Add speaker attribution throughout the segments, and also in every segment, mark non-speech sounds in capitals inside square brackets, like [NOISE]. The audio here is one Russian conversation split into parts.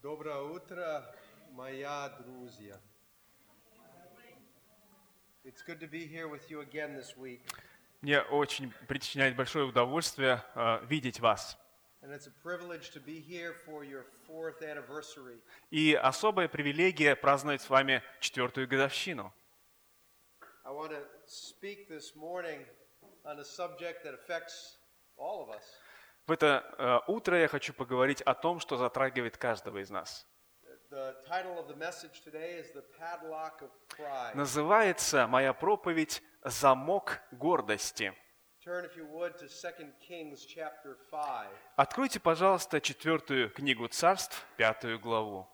Speaker 1: Доброе утро, моя друзья. It's good to be here with you again this week.
Speaker 2: Мне очень причиняет большое удовольствие э, видеть вас.
Speaker 1: And it's a privilege to be here for your fourth anniversary.
Speaker 2: И особая привилегия праздновать с вами четвертую годовщину.
Speaker 1: I want to speak this morning on a subject that affects all of us.
Speaker 2: В это э, утро я хочу поговорить о том, что затрагивает каждого из нас. Называется моя проповедь «Замок гордости».
Speaker 1: Turn, if you would, to 2 Kings chapter 5.
Speaker 2: Откройте, пожалуйста, четвертую книгу царств, пятую главу.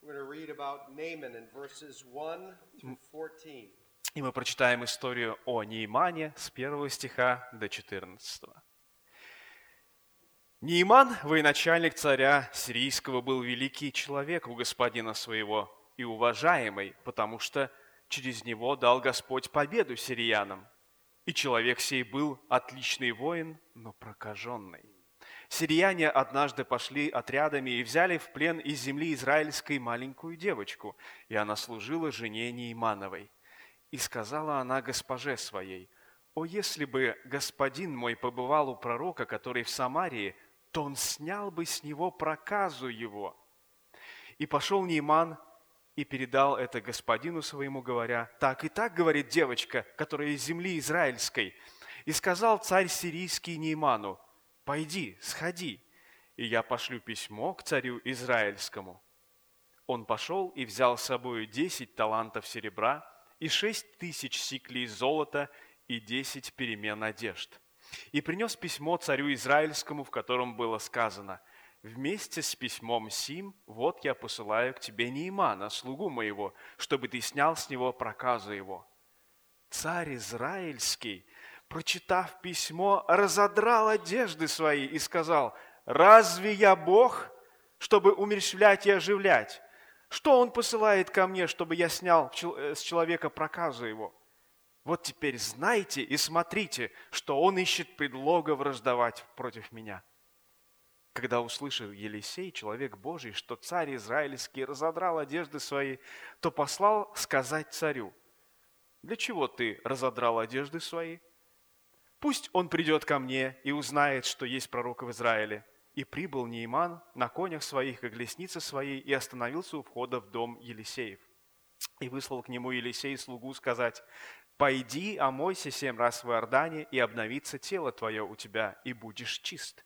Speaker 1: We're going to read about Naaman in verses 1 through 14.
Speaker 2: И мы прочитаем историю о Неймане с первого стиха до 14. Нейман, военачальник царя сирийского, был великий человек у господина своего и уважаемый, потому что через него дал Господь победу сириянам. И человек сей был отличный воин, но прокаженный. Сирияне однажды пошли отрядами и взяли в плен из земли израильской маленькую девочку, и она служила жене Неймановой. И сказала она госпоже своей, «О, если бы господин мой побывал у пророка, который в Самарии, то он снял бы с него проказу его». И пошел Нейман и передал это господину своему, говоря, «Так и так, говорит девочка, которая из земли израильской». И сказал царь сирийский Нейману, «Пойди, сходи, и я пошлю письмо к царю израильскому». Он пошел и взял с собой десять талантов серебра и шесть тысяч сиклей золота и десять перемен одежд. И принес письмо царю израильскому, в котором было сказано, «Вместе с письмом сим, вот я посылаю к тебе Неймана, слугу моего, чтобы ты снял с него проказу его». Царь израильский, прочитав письмо, разодрал одежды свои и сказал, «Разве я Бог, чтобы умерщвлять и оживлять? Что он посылает ко мне, чтобы я снял с человека проказу его?» Вот теперь знайте и смотрите, что он ищет предлога враждовать против меня. Когда услышал Елисей, человек Божий, что царь израильский разодрал одежды свои, то послал сказать царю, «Для чего ты разодрал одежды свои? Пусть он придет ко мне и узнает, что есть пророк в Израиле». И прибыл Нейман на конях своих и колеснице своей и остановился у входа в дом Елисеев. И выслал к нему Елисей слугу сказать, «Пойди, омойся семь раз в Иордане, и обновится тело твое у тебя, и будешь чист».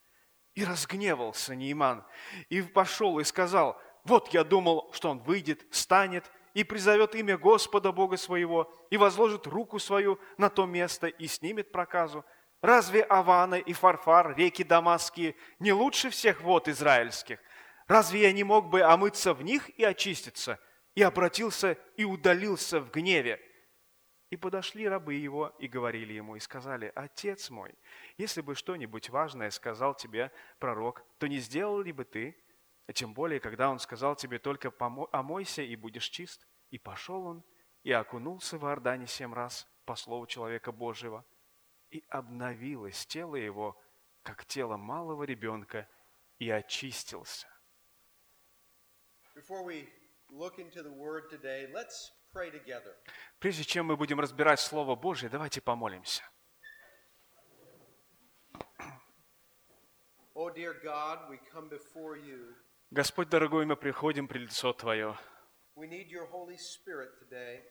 Speaker 2: И разгневался Нейман, и пошел и сказал, «Вот я думал, что он выйдет, встанет, и призовет имя Господа Бога своего, и возложит руку свою на то место, и снимет проказу. Разве Авана и Фарфар, реки Дамасские, не лучше всех вод израильских? Разве я не мог бы омыться в них и очиститься?» И обратился и удалился в гневе. И подошли рабы его и говорили ему, и сказали, «Отец мой, если бы что-нибудь важное сказал тебе пророк, то не сделал ли бы ты? Тем более, когда он сказал тебе только омойся и будешь чист». И пошел он, и окунулся в Иордане семь раз по слову человека Божьего, и обновилось тело его, как тело малого ребенка, и очистился. Прежде чем мы будем разбирать Слово Божье, давайте помолимся. [CLEARS THROAT]
Speaker 1: Oh.
Speaker 2: Господь, дорогой, мы приходим при лицо Твое.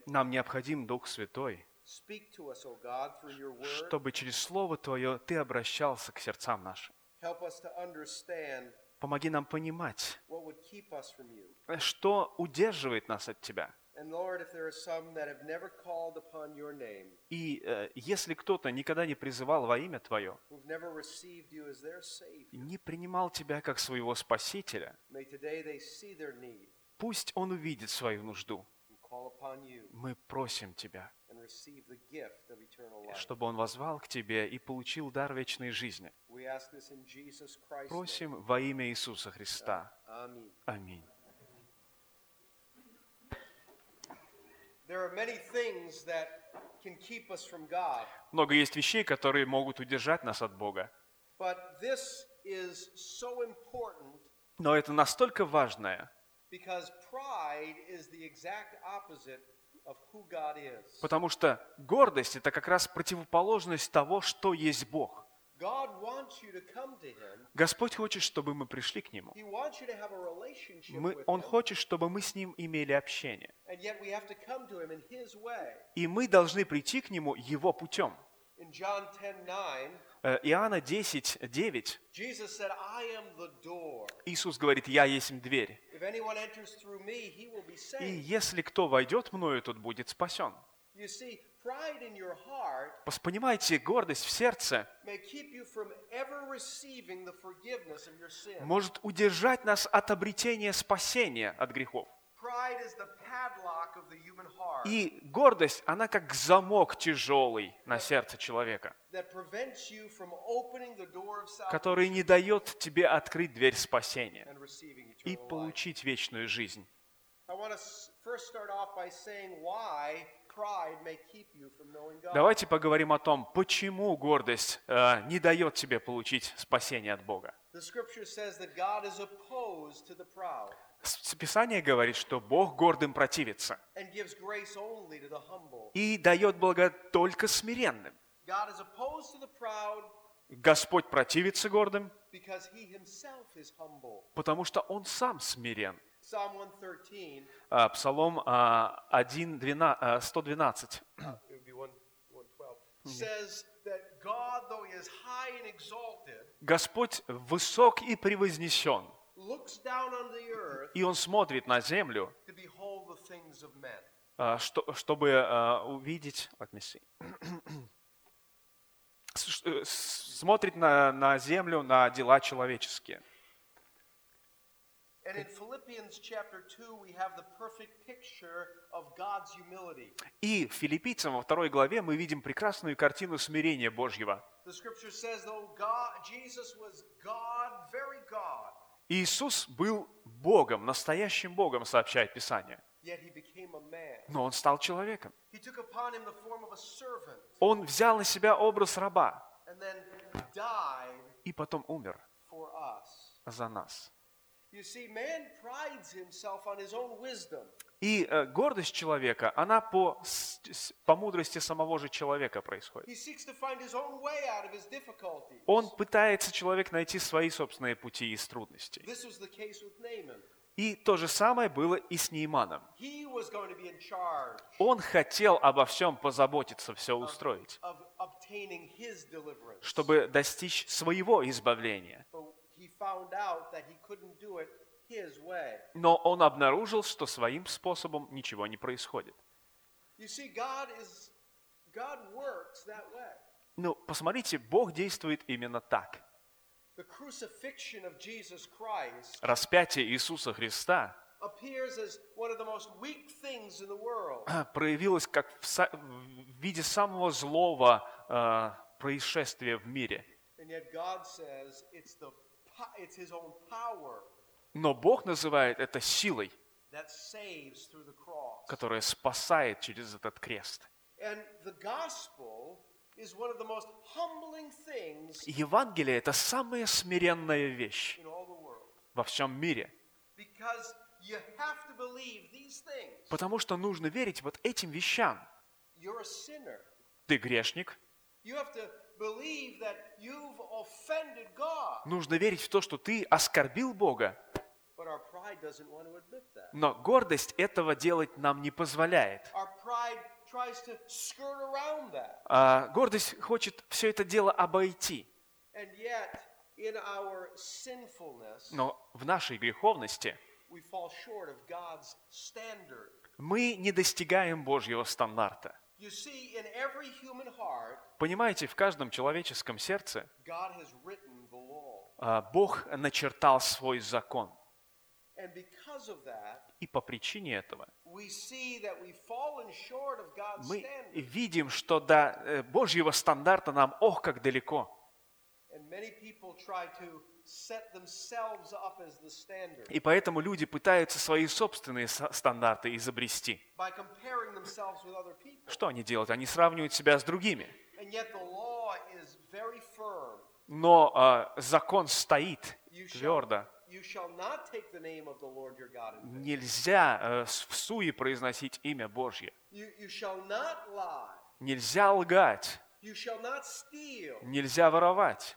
Speaker 2: Нам необходим Дух Святой,
Speaker 1: Speak to us, O God, through your word.
Speaker 2: чтобы через Слово Твое Ты обращался к сердцам нашим. Помоги нам понимать,
Speaker 1: you.
Speaker 2: что удерживает нас от Тебя. И э, если кто-то никогда не призывал во имя Твое, не принимал Тебя как своего Спасителя, пусть он увидит свою нужду. Мы просим Тебя, чтобы он возвал к Тебе и получил дар вечной жизни. Просим во имя Иисуса Христа. Аминь.
Speaker 1: There are many things that can keep us from God,
Speaker 2: Много есть вещей, которые могут удержать нас от Бога. Но это настолько важное, потому что гордость – это как раз противоположность того, что есть Бог. Господь хочет, чтобы мы пришли к Нему.
Speaker 1: He wants you to have a relationship
Speaker 2: Мы,
Speaker 1: with
Speaker 2: Он
Speaker 1: Him,
Speaker 2: хочет, чтобы мы с Ним имели общение. И мы должны прийти к Нему Его путем.
Speaker 1: In John 10:9,
Speaker 2: Э, Иоанна 10, 9,
Speaker 1: Jesus said, "I am the door.
Speaker 2: Иисус говорит, «Я есть дверь, и
Speaker 1: saved."
Speaker 2: если кто войдет мною, тот будет спасен». Понимаете, гордость в сердце может удержать нас от обретения спасения от грехов. И гордость, она как замок тяжелый на сердце человека,
Speaker 1: that prevents you from opening the door of salvation
Speaker 2: который не дает тебе открыть дверь спасения и получить вечную жизнь. Давайте поговорим о том, почему гордость э, не дает тебе получить спасение от Бога. Писание говорит, что Бог гордым противится и дает благо только смиренным. Господь противится гордым, потому что Он сам смирен.
Speaker 1: Psalm 113,
Speaker 2: А, Псалом а, 1, 12, а, 112
Speaker 1: it would be 1, 112, says that God, though he is high and exalted,
Speaker 2: Господь высок и превознесен, и Он смотрит на землю, а, что- чтобы а, увидеть... э, Смотрит на, на землю, на дела человеческие.
Speaker 1: And in Philippians chapter 2, we have the perfect picture of God's humility.
Speaker 2: И в Филиппийцам во второй главе мы видим прекрасную картину смирения Божьего. Иисус был Богом, настоящим Богом, сообщает Писание. Но Он стал человеком. Он взял на себя образ раба и потом умер за нас. И э, гордость человека, она по, по мудрости самого же человека происходит. Он пытается, человек, найти свои собственные пути из трудностей. И то же самое было и с Нейманом. Он хотел обо всем позаботиться, все устроить, чтобы достичь своего избавления. Но он обнаружил, что своим способом ничего не происходит.
Speaker 1: You see, God is God works that way.
Speaker 2: Ну, посмотрите, Бог действует именно так.
Speaker 1: The crucifixion of Jesus Christ
Speaker 2: Распятие Иисуса Христа
Speaker 1: appears as one of the most weak things in the world.
Speaker 2: проявилось как в, са- в виде самого злого а, происшествия в мире. Но Бог называет это силой, которая спасает через этот крест. Евангелие – это самая смиренная вещь во всем мире, потому что нужно верить вот этим вещам. Ты грешник, Нужно верить в то, что ты оскорбил Бога, но гордость этого делать нам не позволяет. А гордость хочет все это дело обойти. Но в нашей греховности мы не достигаем Божьего стандарта. Понимаете, в каждом человеческом сердце а, Бог начертал свой закон. И по причине этого мы видим, что до э, Божьего стандарта нам, ох, как далеко. И поэтому люди пытаются свои собственные со- стандарты изобрести. Что они делают? Они сравнивают себя с другими. Но а, закон стоит твердо. Нельзя э, в суе произносить имя Божье. Нельзя лгать. Нельзя воровать.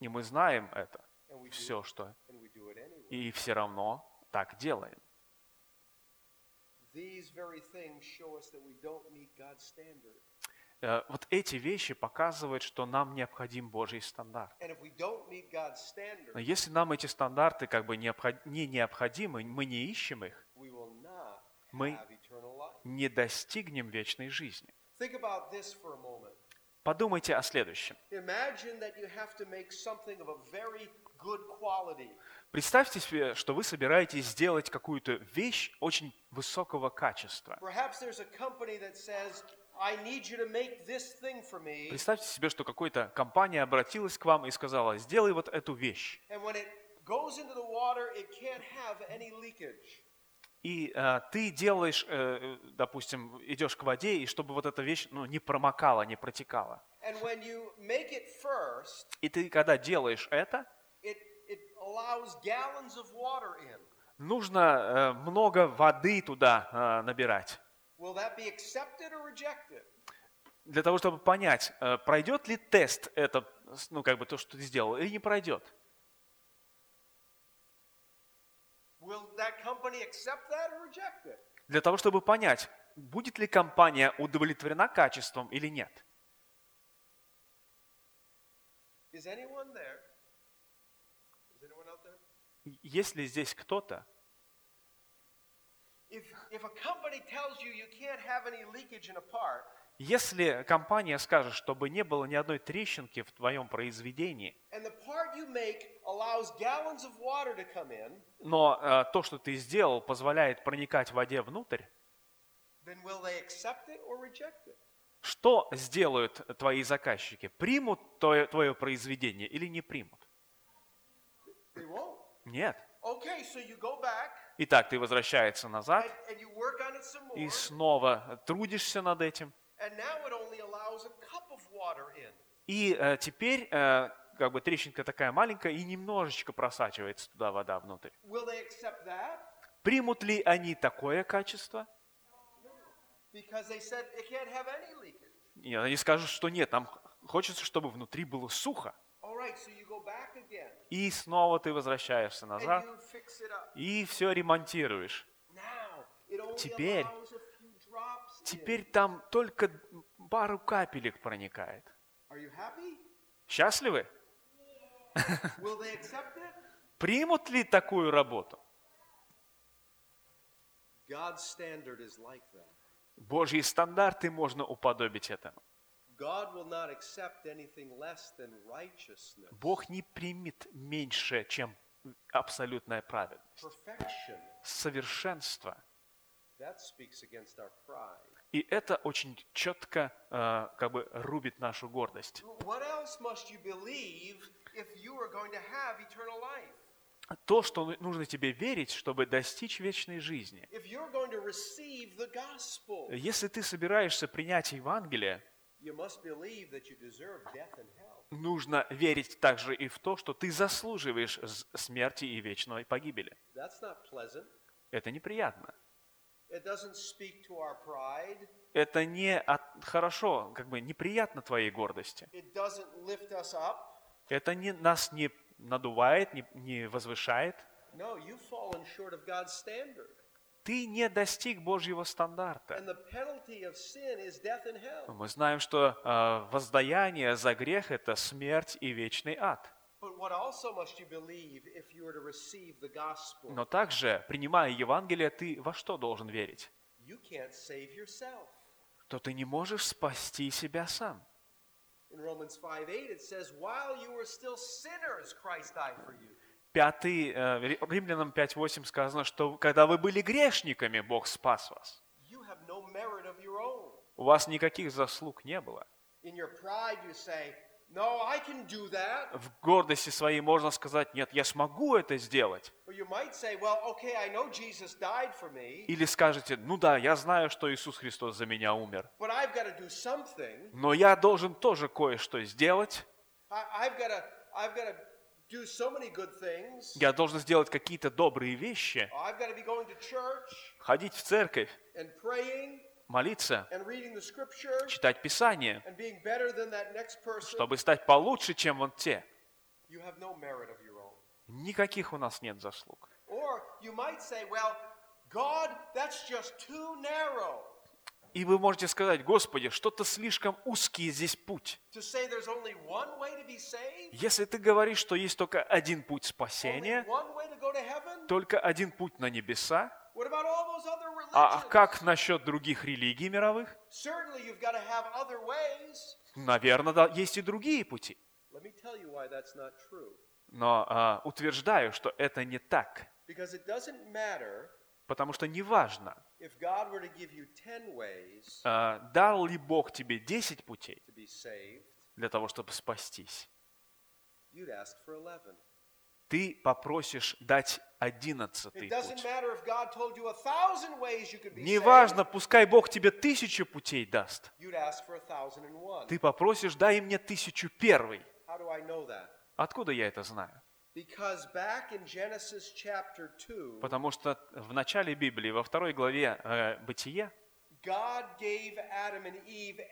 Speaker 2: И мы знаем это. Все, что. И все равно так делаем. Э, Вот эти вещи показывают, что нам необходим Божий стандарт. Но если нам эти стандарты как бы не необходимы, мы не ищем их, Мы- не достигнем вечной жизни. Подумайте о следующем. Представьте себе, что вы собираетесь сделать какую-то вещь очень высокого качества. Представьте себе, что какая-то компания обратилась к вам и сказала, сделай вот эту вещь. И э, ты делаешь, э, допустим, идешь к воде, и чтобы вот эта вещь ну, не промокала, не протекала.
Speaker 1: First,
Speaker 2: И ты, когда делаешь это,
Speaker 1: it, it
Speaker 2: нужно э, много воды туда э, набирать. Для того, чтобы понять, э, пройдет ли тест это, ну, как бы то, что ты сделал, или не пройдет.
Speaker 1: Will that company accept that or reject it?
Speaker 2: Для того, чтобы понять, будет ли компания удовлетворена качеством или нет. Есть ли здесь кто-то,
Speaker 1: If, if a company tells you you can't have any leakage in a part,
Speaker 2: если компания скажет, чтобы не было ни одной трещинки в твоем произведении,
Speaker 1: in,
Speaker 2: но э, то, что ты сделал, позволяет проникать в воде внутрь, что сделают твои заказчики? Примут твое, твое произведение или не примут? Нет.
Speaker 1: Okay, so you go back
Speaker 2: Итак, ты возвращаешься назад
Speaker 1: and, and
Speaker 2: и снова трудишься над этим. И теперь как бы трещинка такая маленькая и немножечко просачивается туда вода внутрь. Примут ли они такое качество? Нет, они скажут, что нет, нам хочется, чтобы внутри было сухо. И снова ты возвращаешься назад и все ремонтируешь. Теперь-
Speaker 1: allows a few drops. in.
Speaker 2: Теперь там только пару капелек проникает. Счастливы? [LAUGHS] Примут ли такую работу? Божьи стандарты можно уподобить этому. Бог не примет меньше, чем абсолютная праведность. Совершенство. И это очень четко э, как бы рубит нашу гордость. То, что ну- нужно тебе верить, чтобы достичь вечной жизни. Если ты собираешься принять Евангелие, нужно верить также и в то, что ты заслуживаешь смерти и вечной погибели. Это неприятно. Это не от- хорошо, как бы неприятно твоей гордости. Это не, нас не надувает, не, не возвышает.
Speaker 1: No, you've fallen short of God's standard.
Speaker 2: Ты не достиг Божьего стандарта. Мы знаем, что э, воздаяние за грех – это смерть и вечный ад.
Speaker 1: But what also must you believe if you are to receive the gospel?
Speaker 2: Но также, принимая Евангелие, ты во что должен верить? То ты не можешь спасти себя сам.
Speaker 1: In Romans 5 8, it says, While you were still sinners, Christ died for you.
Speaker 2: Пятый, э, Ри- Римлянам 5.8 сказано, что когда вы были грешниками, Бог спас вас. У вас никаких заслуг не было.
Speaker 1: In your pride, you say, No, I can do that.
Speaker 2: В гордости своей можно сказать, нет, я смогу это сделать. Или скажете, ну да, я знаю, что Иисус Христос за меня умер. Но я должен тоже кое-что сделать. Я должен сделать какие-то добрые вещи, ходить в церковь, молиться, читать Писание, чтобы стать получше, чем вот те. Никаких у нас нет заслуг. И вы можете сказать, Господи, что-то слишком узкий здесь путь. Если ты говоришь, что есть только один путь спасения, только один путь на небеса, А как насчет других религий мировых? Наверное, да, есть и другие пути. Но а, утверждаю, что это не так. Потому что неважно,
Speaker 1: if God were to give you 10 ways
Speaker 2: а, дал ли Бог тебе 10 путей для того, чтобы спастись.
Speaker 1: you'd ask for 11.
Speaker 2: Ты попросишь дать одиннадцатый
Speaker 1: It doesn't
Speaker 2: путь. Неважно, пускай Бог тебе тысячу путей даст. Ты попросишь, дай мне тысячу первый. Откуда я это знаю?
Speaker 1: Because back in Genesis chapter 2,
Speaker 2: Потому что в начале Библии, во второй главе э,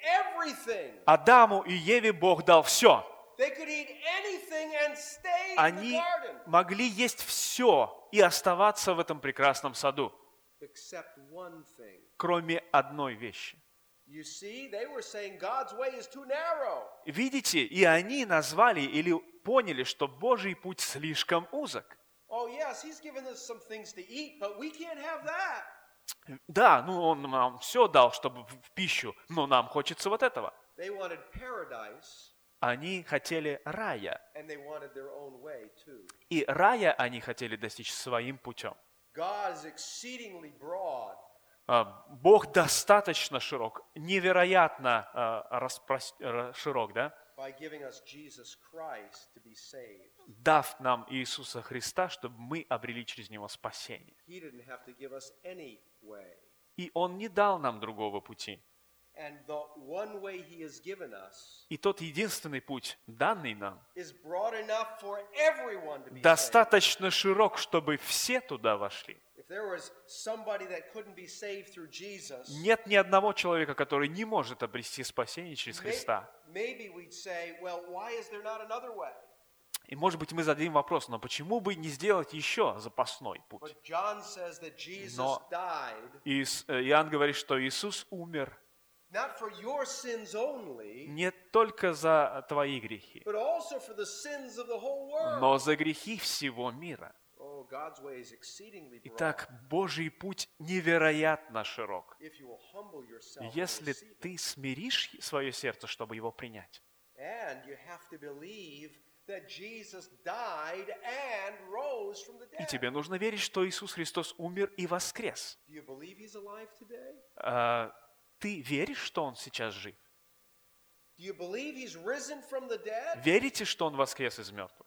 Speaker 1: everything.
Speaker 2: Адаму и Еве Бог дал все.
Speaker 1: They could eat anything and stay in the
Speaker 2: Они могли есть все и оставаться в этом прекрасном саду, кроме одной вещи.
Speaker 1: You see, they were saying God's way is too narrow.
Speaker 2: Видите, и они назвали или поняли, что Божий путь слишком узок. Да, ну он нам все дал, чтобы в пищу, но нам хочется вот этого. Они хотели рая. И рая они хотели достичь своим путем. А, Бог достаточно широк, невероятно а, ра- широк, да? Дав нам Иисуса Христа, чтобы мы обрели через Него спасение. И Он не дал нам другого пути. И тот единственный путь, данный нам, достаточно широк, чтобы все туда вошли. Нет ни одного человека, который не может обрести спасение через Христа. И может быть мы зададим вопрос, но почему бы не сделать еще запасной путь? Но- э, Иоанн говорит, что Иисус умер не только за твои грехи,
Speaker 1: but also for the sins of the whole world.
Speaker 2: но за грехи всего мира.
Speaker 1: Oh.
Speaker 2: Итак, Божий путь невероятно широк. Если ты смиришь свое сердце, чтобы его принять, и тебе нужно верить, что Иисус Христос умер и воскрес. А, Ты веришь, что Он сейчас жив? Верите, что Он воскрес из мертвых?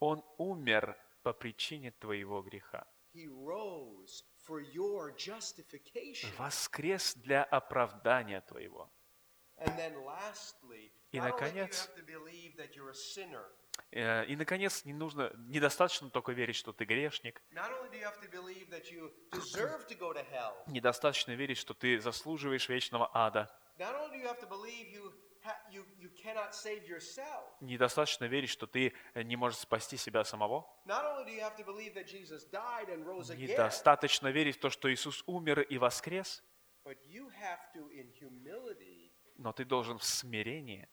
Speaker 2: Он умер по причине твоего греха. Воскрес для оправдания твоего. И, наконец, Э, И, наконец, не нужно, недостаточно только верить, что ты грешник. Недостаточно верить, что ты заслуживаешь вечного ада. Недостаточно верить, что ты э, не можешь спасти себя самого. Недостаточно верить в то, что Иисус умер и воскрес. Но ты должен в смирении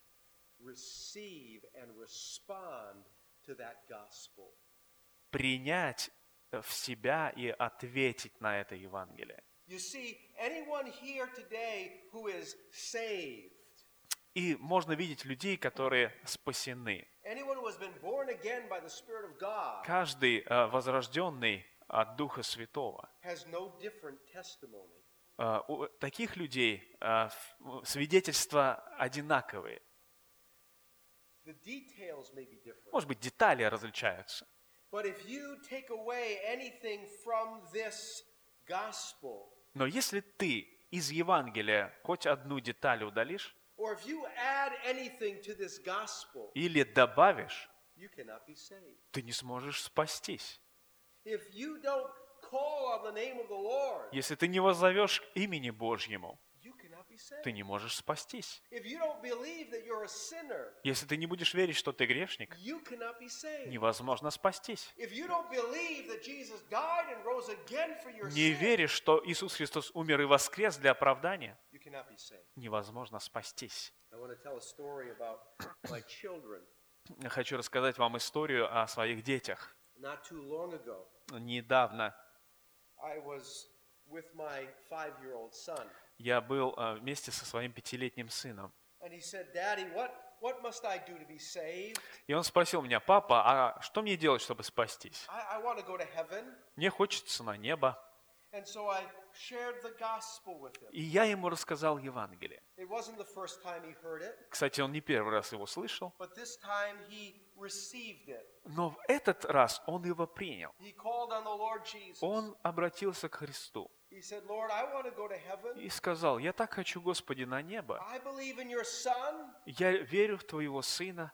Speaker 2: принять э, в себя и ответить на это Евангелие. И можно видеть людей, которые спасены. Каждый э, возрожденный от Духа Святого. Э, У таких людей свидетельства одинаковые.
Speaker 1: The details may be different.
Speaker 2: Может быть, детали различаются. Но если ты из Евангелия хоть одну деталь удалишь или добавишь, ты не сможешь спастись. Если ты не воззовешь имени Божьему, ты не можешь спастись. Если ты не будешь верить, что ты грешник, невозможно спастись. Не веришь, что Иисус Христос умер и воскрес для оправдания, невозможно спастись. Я хочу рассказать вам историю о своих детях. Недавно Я был э, вместе со своим пятилетним сыном.
Speaker 1: and he said, "Daddy, what what must I do to be saved?
Speaker 2: И он спросил меня, папа, а что мне делать, чтобы спастись?
Speaker 1: I, I want to go to heaven."
Speaker 2: Мне хочется на небо. И я ему рассказал Евангелие. Кстати, он не первый раз его слышал, но в этот раз он его принял. Он обратился к Христу
Speaker 1: He said, "Lord, I want to go to heaven.
Speaker 2: и сказал, я так хочу, Господи, на небо. Я верю в Твоего Сына.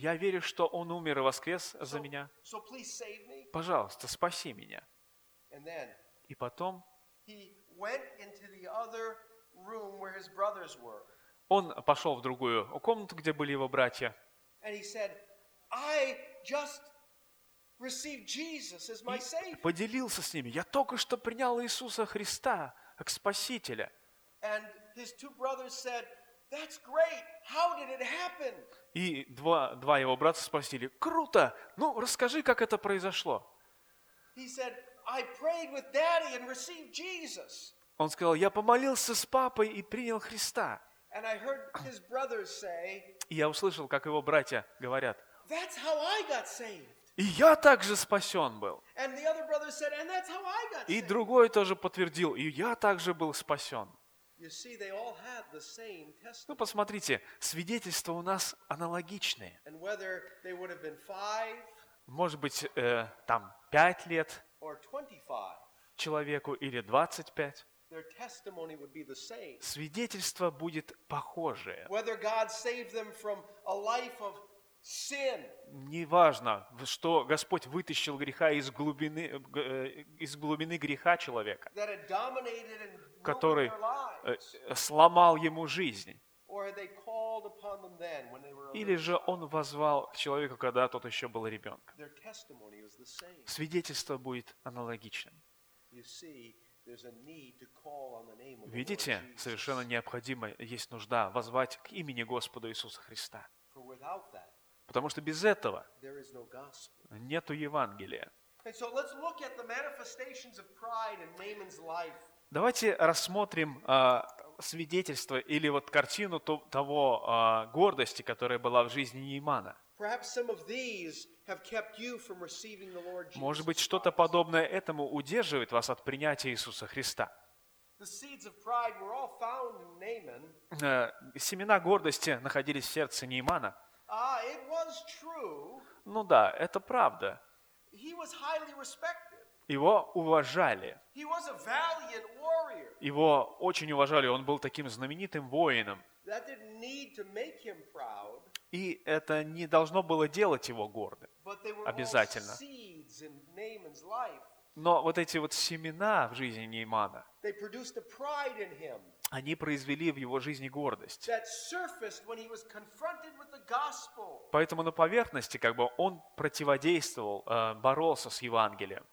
Speaker 2: Я верю, что Он умер и воскрес за меня.
Speaker 1: so please save me."
Speaker 2: Пожалуйста, спаси меня. И потом он пошел в другую комнату, где были его братья, и поделился с ними. Я только что принял Иисуса Христа как Спасителя.
Speaker 1: And his two brothers said, That's great. How did it happen?
Speaker 2: И два, два его брата спросили, круто, ну расскажи, как это произошло. Он сказал, я помолился с папой и принял Христа. И я услышал, как его братья говорят, И я также спасен был. И другой тоже подтвердил, и я также был спасен. Ну, посмотрите, свидетельства у нас аналогичные. Может быть, э, там 5 лет
Speaker 1: or 25,
Speaker 2: человеку или 25.
Speaker 1: their testimony would be the same.
Speaker 2: Свидетельство будет похожее. Неважно, что Господь вытащил греха из глубины, э, из глубины греха человека, который э, сломал ему жизнь. Или же он возвал к человеку, когда тот еще был ребенком. Свидетельство будет аналогичным. Видите, совершенно необходимо, есть нужда возвать к имени Господа Иисуса Христа. Потому что без этого нету Евангелия. Давайте рассмотрим а, свидетельство или вот картину то- того а, гордости, которая была в жизни Неймана. Может быть, что-то подобное этому удерживает вас от принятия Иисуса Христа. Э, Семена гордости находились в сердце Неймана. Ну да, это правда. Его уважали. Его очень уважали, он был таким знаменитым воином. И это не должно было делать его гордым. Обязательно. Но вот эти вот семена в жизни Неймана, Они произвели в его жизни гордость. Поэтому на поверхности как бы он противодействовал, э, боролся с Евангелием.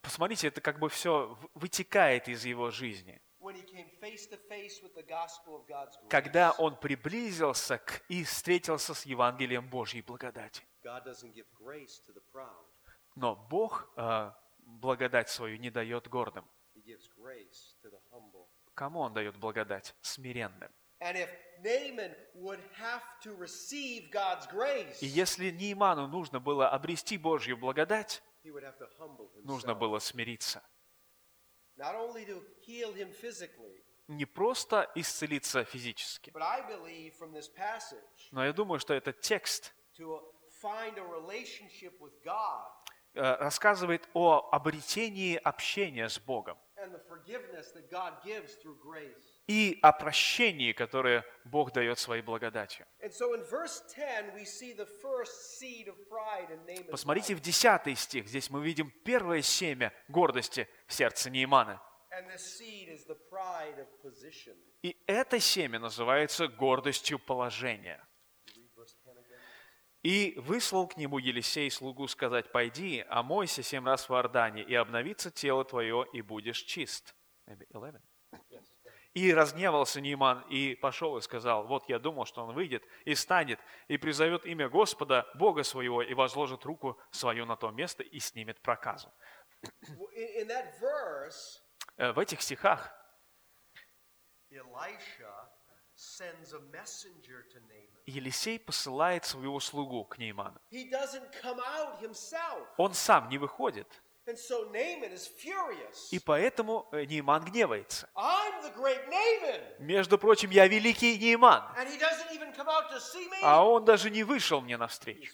Speaker 2: Посмотрите, это как бы все вытекает из его жизни. Когда он приблизился к и встретился с Евангелием Божьей благодати. Но Бог э, благодать свою не дает гордым. Кому он дает благодать? Смиренным. И если Нейману нужно было обрести Божью благодать, нужно было смириться. Не просто исцелиться физически, но я думаю, что этот текст э, рассказывает о обретении общения с Богом и о прощении, которое Бог дает своей благодатью.
Speaker 1: And so in verse 10, we see the first seed of pride in Naaman's
Speaker 2: Посмотрите в 10 стих. Здесь мы видим первое семя гордости в сердце Неймана. И это семя называется гордостью положения.
Speaker 1: Read verse 10 again.
Speaker 2: И выслал к нему Елисей слугу сказать, «Пойди, омойся семь раз в Иордане, и обновится тело твое, и будешь чист». Maybe 11.
Speaker 1: Yes.
Speaker 2: И разгневался Нейман, и пошел и сказал, «Вот я думал, что он выйдет и станет, и призовет имя Господа, Бога своего, и возложит руку свою на то место, и снимет проказу». Э, В этих стихах
Speaker 1: Elisha sends a messenger to Naaman.
Speaker 2: Елисей посылает своего слугу к Нейману. Он сам не выходит, и поэтому э, Нейман гневается. Между прочим, я великий Нейман, а он даже не вышел мне навстречу.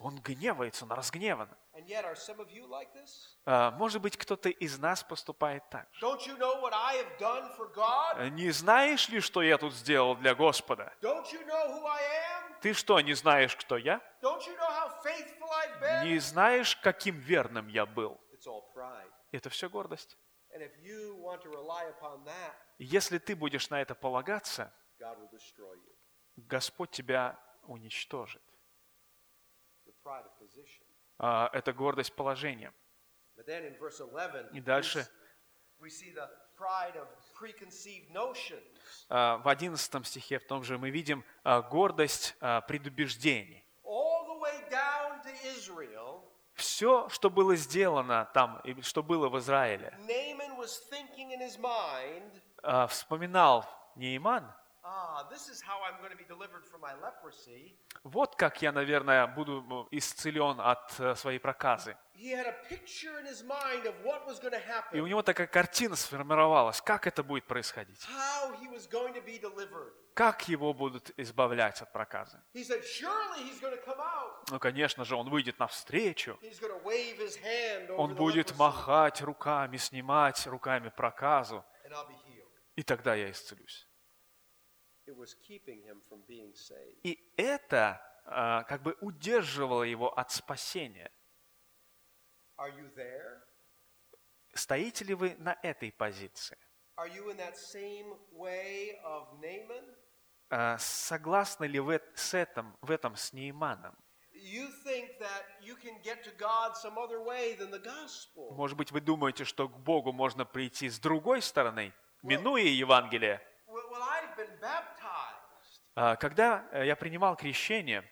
Speaker 2: Он гневается, он разгневан.
Speaker 1: And yet, are some of you like this?
Speaker 2: А, Может быть, кто-то из нас поступает так же.
Speaker 1: Don't you know what I have done for God?
Speaker 2: Не знаешь ли, что я тут сделал для Господа?
Speaker 1: Don't you know who I am?
Speaker 2: Ты что, не знаешь, кто я? Не знаешь, каким верным я был? Это все гордость. Если ты будешь на это полагаться. Господь тебя уничтожит.
Speaker 1: The pride of position.
Speaker 2: А, Это гордость положения.
Speaker 1: But then in verse 11,
Speaker 2: И дальше а, в 11 стихе в том же мы видим а, гордость а, предубеждений. Все, что было сделано там, и что было в Израиле, а, вспоминал Нейман, вот как я, наверное, буду исцелен от э, своей проказы. И у него такая картина сформировалась, как это будет происходить, как его будут избавлять от проказы. Ну, конечно же, он выйдет навстречу, он будет махать руками, снимать руками проказу, и тогда я исцелюсь. И это а, как бы удерживало его от спасения.
Speaker 1: Are you there?
Speaker 2: Стоите ли вы на этой позиции?
Speaker 1: Are you in that same way of Naaman?
Speaker 2: А, Согласны ли вы с этим, в этом с Нейманом?
Speaker 1: You think that you can get to God some other way than the gospel.
Speaker 2: Может быть, вы думаете, что к Богу можно прийти с другой стороны, минуя Евангелие?
Speaker 1: Well, well,
Speaker 2: А, Когда э, я принимал крещение,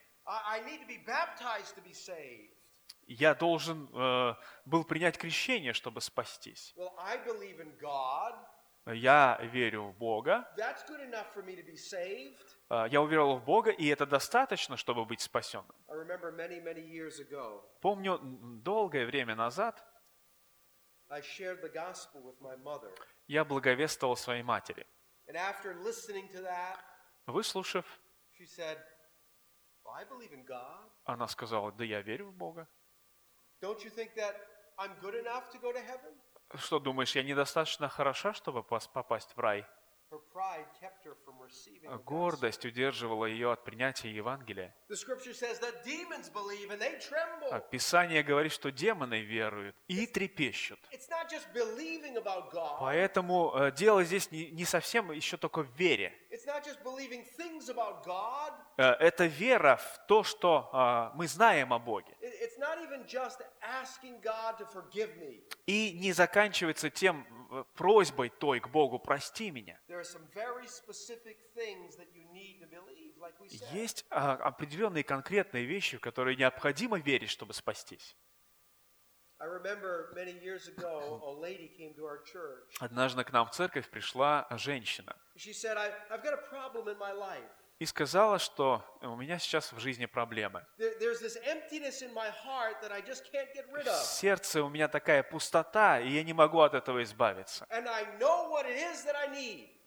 Speaker 2: я должен э, был принять крещение, чтобы спастись. Я верю в Бога, а, я уверовал в Бога, и это достаточно, чтобы быть спасенным. Помню, долгое время назад я благовествовал своей матери.
Speaker 1: And after listening to that,
Speaker 2: Выслушав, она сказала, да я верю в Бога. Что думаешь, я недостаточно хороша, чтобы попасть в рай? Гордость удерживала ее от принятия Евангелия. А. Писание говорит, что демоны веруют и трепещут. Поэтому э, дело здесь не, не совсем еще только в вере. Э, Это вера в то, что а, мы знаем о Боге. И не заканчивается тем э, просьбой той к Богу, прости меня. Есть а, определенные конкретные вещи, в которые необходимо верить, чтобы спастись. Однажды к нам в церковь пришла женщина И сказала, что у меня сейчас в жизни проблемы. В сердце у меня такая пустота, и я не могу от этого избавиться.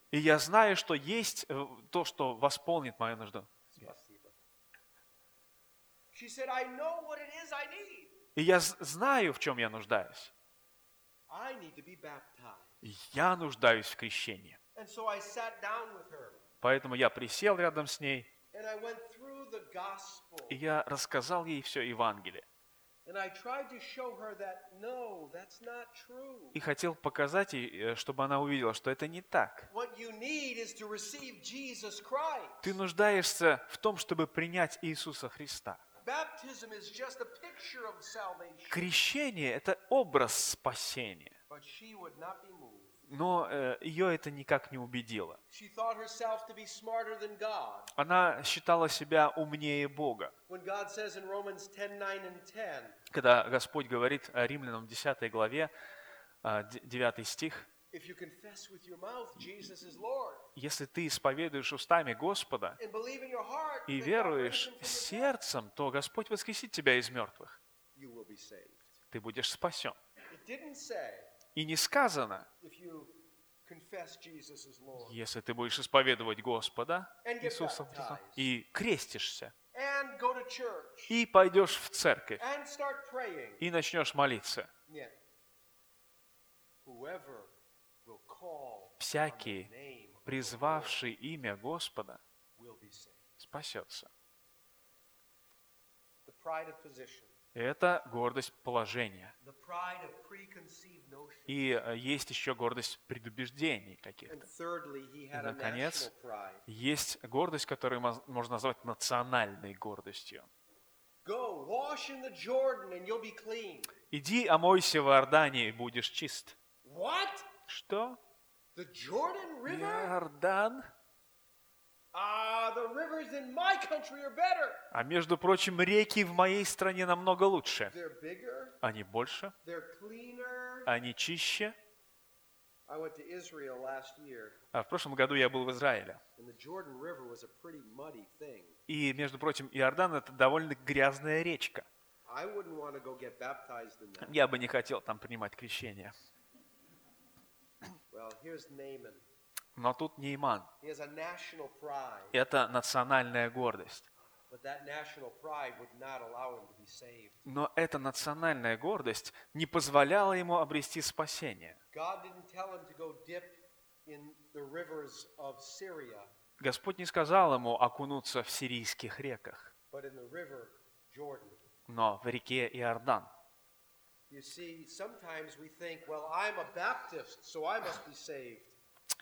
Speaker 2: И я знаю, что есть э, то, что восполнит мою нужду. И я знаю, в чем я нуждаюсь. Я нуждаюсь в крещении.
Speaker 1: And so I sat down with her
Speaker 2: Поэтому я присел рядом с ней, и я рассказал ей все Евангелие. И хотел показать ей, э, чтобы она увидела, что это не так. Ты нуждаешься в том, чтобы принять Иисуса Христа. Крещение – это образ спасения. Но э, ее это никак не убедило. Она считала себя умнее Бога.
Speaker 1: When God says in Romans 10 9 and 10,
Speaker 2: Когда Господь говорит о Римлянам 10 главе, а, д- 9 стих, «Если ты исповедуешь устами Господа и веруешь сердцем, то Господь воскресит тебя из мертвых. Ты будешь спасен». И не сказано, если ты будешь исповедовать Господа Иисуса Христа и крестишься, и пойдешь в церковь, и начнешь молиться. Всякий, призвавший имя Господа, спасется. Это гордость положения. И э, есть еще гордость предубеждений каких-то. И, наконец. Есть гордость, которую можно назвать национальной гордостью. Иди, омойся в Иордане, и будешь чист. Что? Иордан? А между прочим, реки в моей стране намного лучше.
Speaker 1: They're bigger,
Speaker 2: Они больше,
Speaker 1: they're cleaner.
Speaker 2: они чище.
Speaker 1: I went to Israel last year,
Speaker 2: А в прошлом году я был в Израиле.
Speaker 1: and the Jordan River was a pretty muddy thing.
Speaker 2: И, между прочим, Иордан – это довольно грязная речка.
Speaker 1: I wouldn't want to go get baptized in that.
Speaker 2: Я бы не хотел там принимать крещение. Но тут Нейман.
Speaker 1: National pride,
Speaker 2: Это национальная гордость. Но эта национальная гордость не позволяла ему обрести спасение. Господь не сказал ему окунуться в сирийских реках, но в реке Иордан.
Speaker 1: You see, sometimes we think, well, I'm a Baptist, so I must be saved.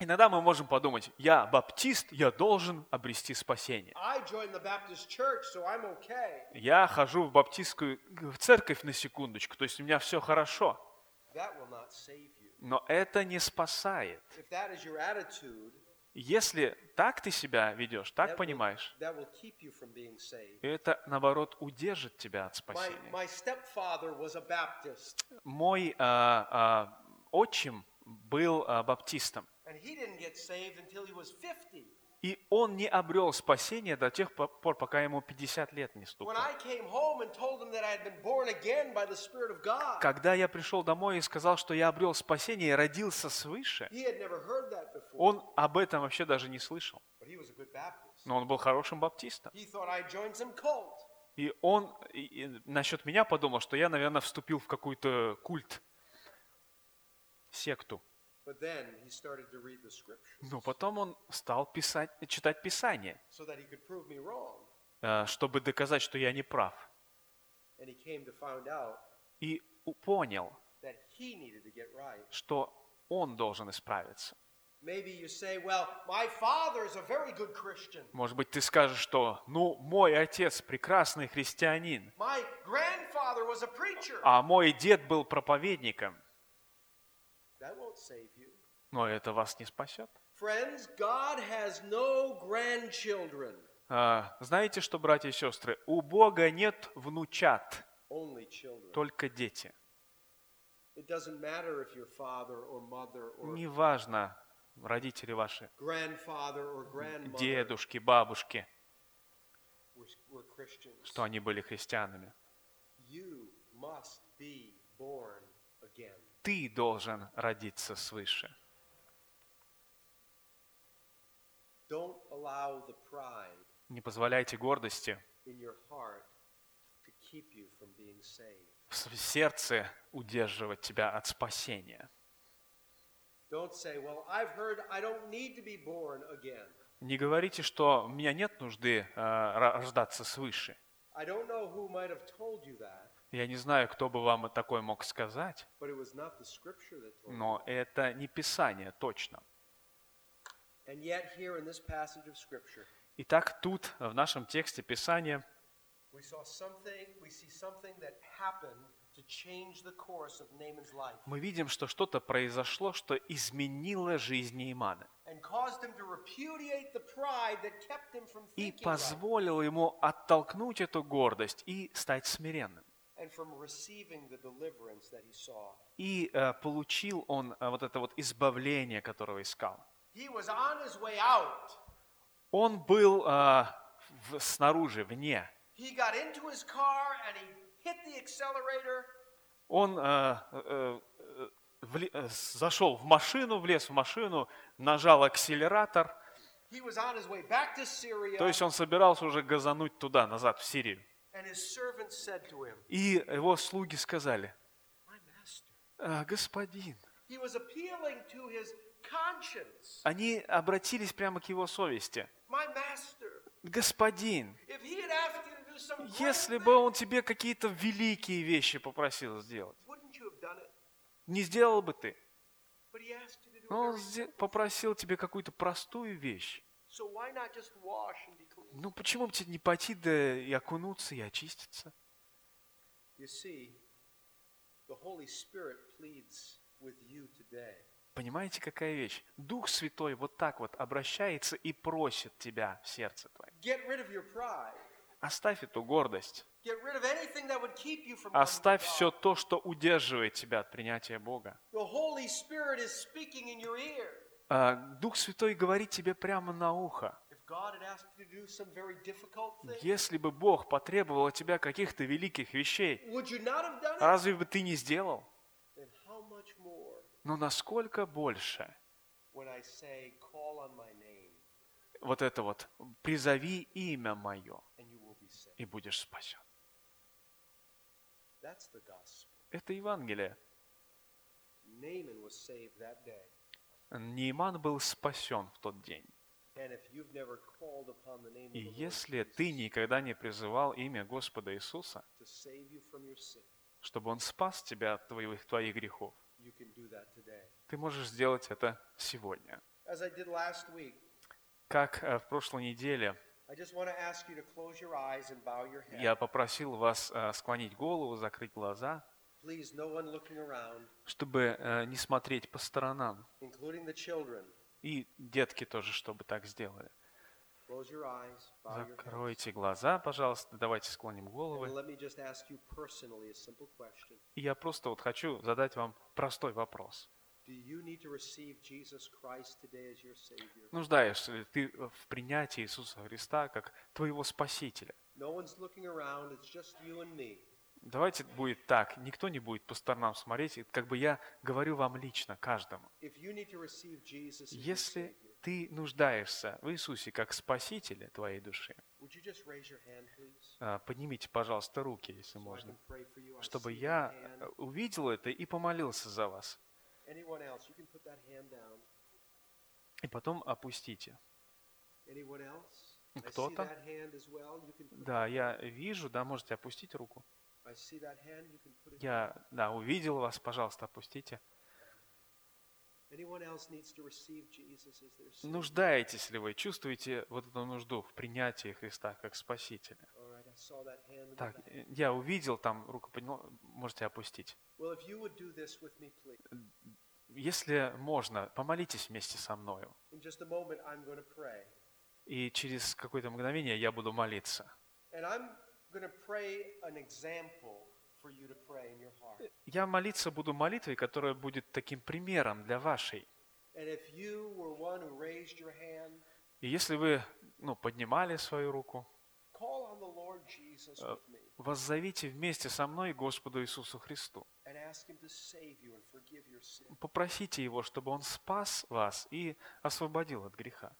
Speaker 2: Иногда мы можем подумать, я баптист, я должен обрести спасение.
Speaker 1: Church, so okay.
Speaker 2: Я хожу в баптистскую в церковь на секундочку, то есть у меня все хорошо. Но это не спасает.
Speaker 1: Attitude,
Speaker 2: Если так ты себя ведешь, так
Speaker 1: will,
Speaker 2: понимаешь, это, наоборот, удержит тебя от
Speaker 1: My,
Speaker 2: спасения.
Speaker 1: my Baptist,
Speaker 2: Мой а, а, отчим был а, баптистом,
Speaker 1: and he didn't get saved until he was 50.
Speaker 2: и он не обрел спасения до тех по- пор, пока ему 50 лет не стукнуло. Когда я пришел домой и сказал, что я обрел спасение и родился свыше, он об этом вообще даже не слышал. Но он был хорошим баптистом. И он и- и насчет меня подумал, что я, наверное, вступил в какой-то культ, секту. Но потом он стал писать, читать Писание, э, чтобы доказать, что я не прав. И понял, что он должен исправиться. Может быть, ты скажешь, что, ну, мой отец прекрасный христианин, а мой дед был проповедником. Но это вас не спасет.
Speaker 1: Friends, God has no grandchildren,
Speaker 2: А, Знаете что, братья и сестры, у Бога нет внучат,
Speaker 1: only children.
Speaker 2: только дети.
Speaker 1: It doesn't matter if your father or mother or
Speaker 2: Неважно, родители ваши,
Speaker 1: grandfather or grandmother
Speaker 2: дедушки, бабушки,
Speaker 1: were, were Christians.
Speaker 2: что они были христианами.
Speaker 1: You must be born again.
Speaker 2: Ты должен родиться свыше.
Speaker 1: Don't allow the pride
Speaker 2: Не позволяйте гордости в сердце удерживать тебя от спасения. Не говорите, что у меня нет нужды э, рождаться свыше. Я не знаю, кто бы вам такое мог сказать, но это не Писание точно.
Speaker 1: And yet, here in this passage of scripture,
Speaker 2: Итак, тут, в нашем тексте Писания, мы видим, что что-то произошло, что изменило жизнь Неймана и позволило ему оттолкнуть эту гордость и стать смиренным. И э, получил он э, вот это вот избавление, которого искал.
Speaker 1: He was on his way out.
Speaker 2: Он был э, в- снаружи, вне.
Speaker 1: He got into his car and he hit the accelerator
Speaker 2: Он э, э, вли- э, зашел в машину, влез в машину, нажал акселератор.
Speaker 1: He was on his way back to Syria,
Speaker 2: То есть он собирался уже газануть туда, назад, в Сирию.
Speaker 1: and his servants said to him,
Speaker 2: И его слуги сказали. «А, господин, Они обратились прямо к его совести. Господин, если бы он тебе какие-то великие вещи попросил сделать, не сделал бы ты. Но он попросил тебе какую-то простую вещь. Ну почему бы тебе не пойти да и окунуться, и очиститься?
Speaker 1: You see, the Holy Spirit pleads with you today.
Speaker 2: Понимаете, какая вещь? Дух Святой вот так вот обращается и просит тебя в сердце твоем.
Speaker 1: Pride.
Speaker 2: Оставь эту гордость. Оставь все то, что удерживает тебя от принятия Бога. А, Дух Святой говорит тебе прямо на ухо. Если бы Бог потребовал от тебя каких-то великих вещей, разве бы ты не сделал? Но насколько больше вот это вот «призови имя мое, и будешь спасен». Это Евангелие. Нейман был спасен в тот день. И если ты никогда не призывал имя Господа Иисуса, чтобы Он спас тебя от твоих, твоих грехов, ты можешь сделать это сегодня. Как э, в прошлой неделе я попросил вас э, склонить голову, закрыть глаза,
Speaker 1: Please, no one looking around,
Speaker 2: чтобы э, не смотреть по сторонам.
Speaker 1: including the children.
Speaker 2: И детки тоже, чтобы так сделали. Закройте глаза, пожалуйста, давайте склоним головы. И я просто вот хочу задать вам простой вопрос.
Speaker 1: Do you need to receive Jesus Christ today as your Savior?
Speaker 2: Нуждаешься ли ты в принятии Иисуса Христа как твоего Спасителя? Давайте будет так, никто не будет по сторонам смотреть, как бы я говорю вам лично, каждому. Если ты нуждаешься в Иисусе как Спасителе твоей души, а, поднимите, пожалуйста, руки, если можно, чтобы я э, увидел это и помолился за вас. И потом опустите. Кто-то? Да, я вижу, да, можете опустить руку. Я, да, увидел вас, пожалуйста, опустите. Нуждаетесь ли вы, чувствуете вот эту нужду в принятии Христа как Спасителя? Так, я увидел, там руку поднял, можете опустить. Если можно, помолитесь вместе со мною. И через какое-то мгновение я буду молиться.
Speaker 1: And I'm going to pray an example
Speaker 2: Я молиться буду молитвой, которая будет таким примером для вашей. И если вы ну, поднимали свою руку,
Speaker 1: me
Speaker 2: воззовите вместе со мной Господу Иисусу Христу. Попросите Его, чтобы Он спас вас и освободил от греха.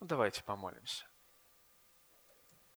Speaker 2: Ну, давайте помолимся.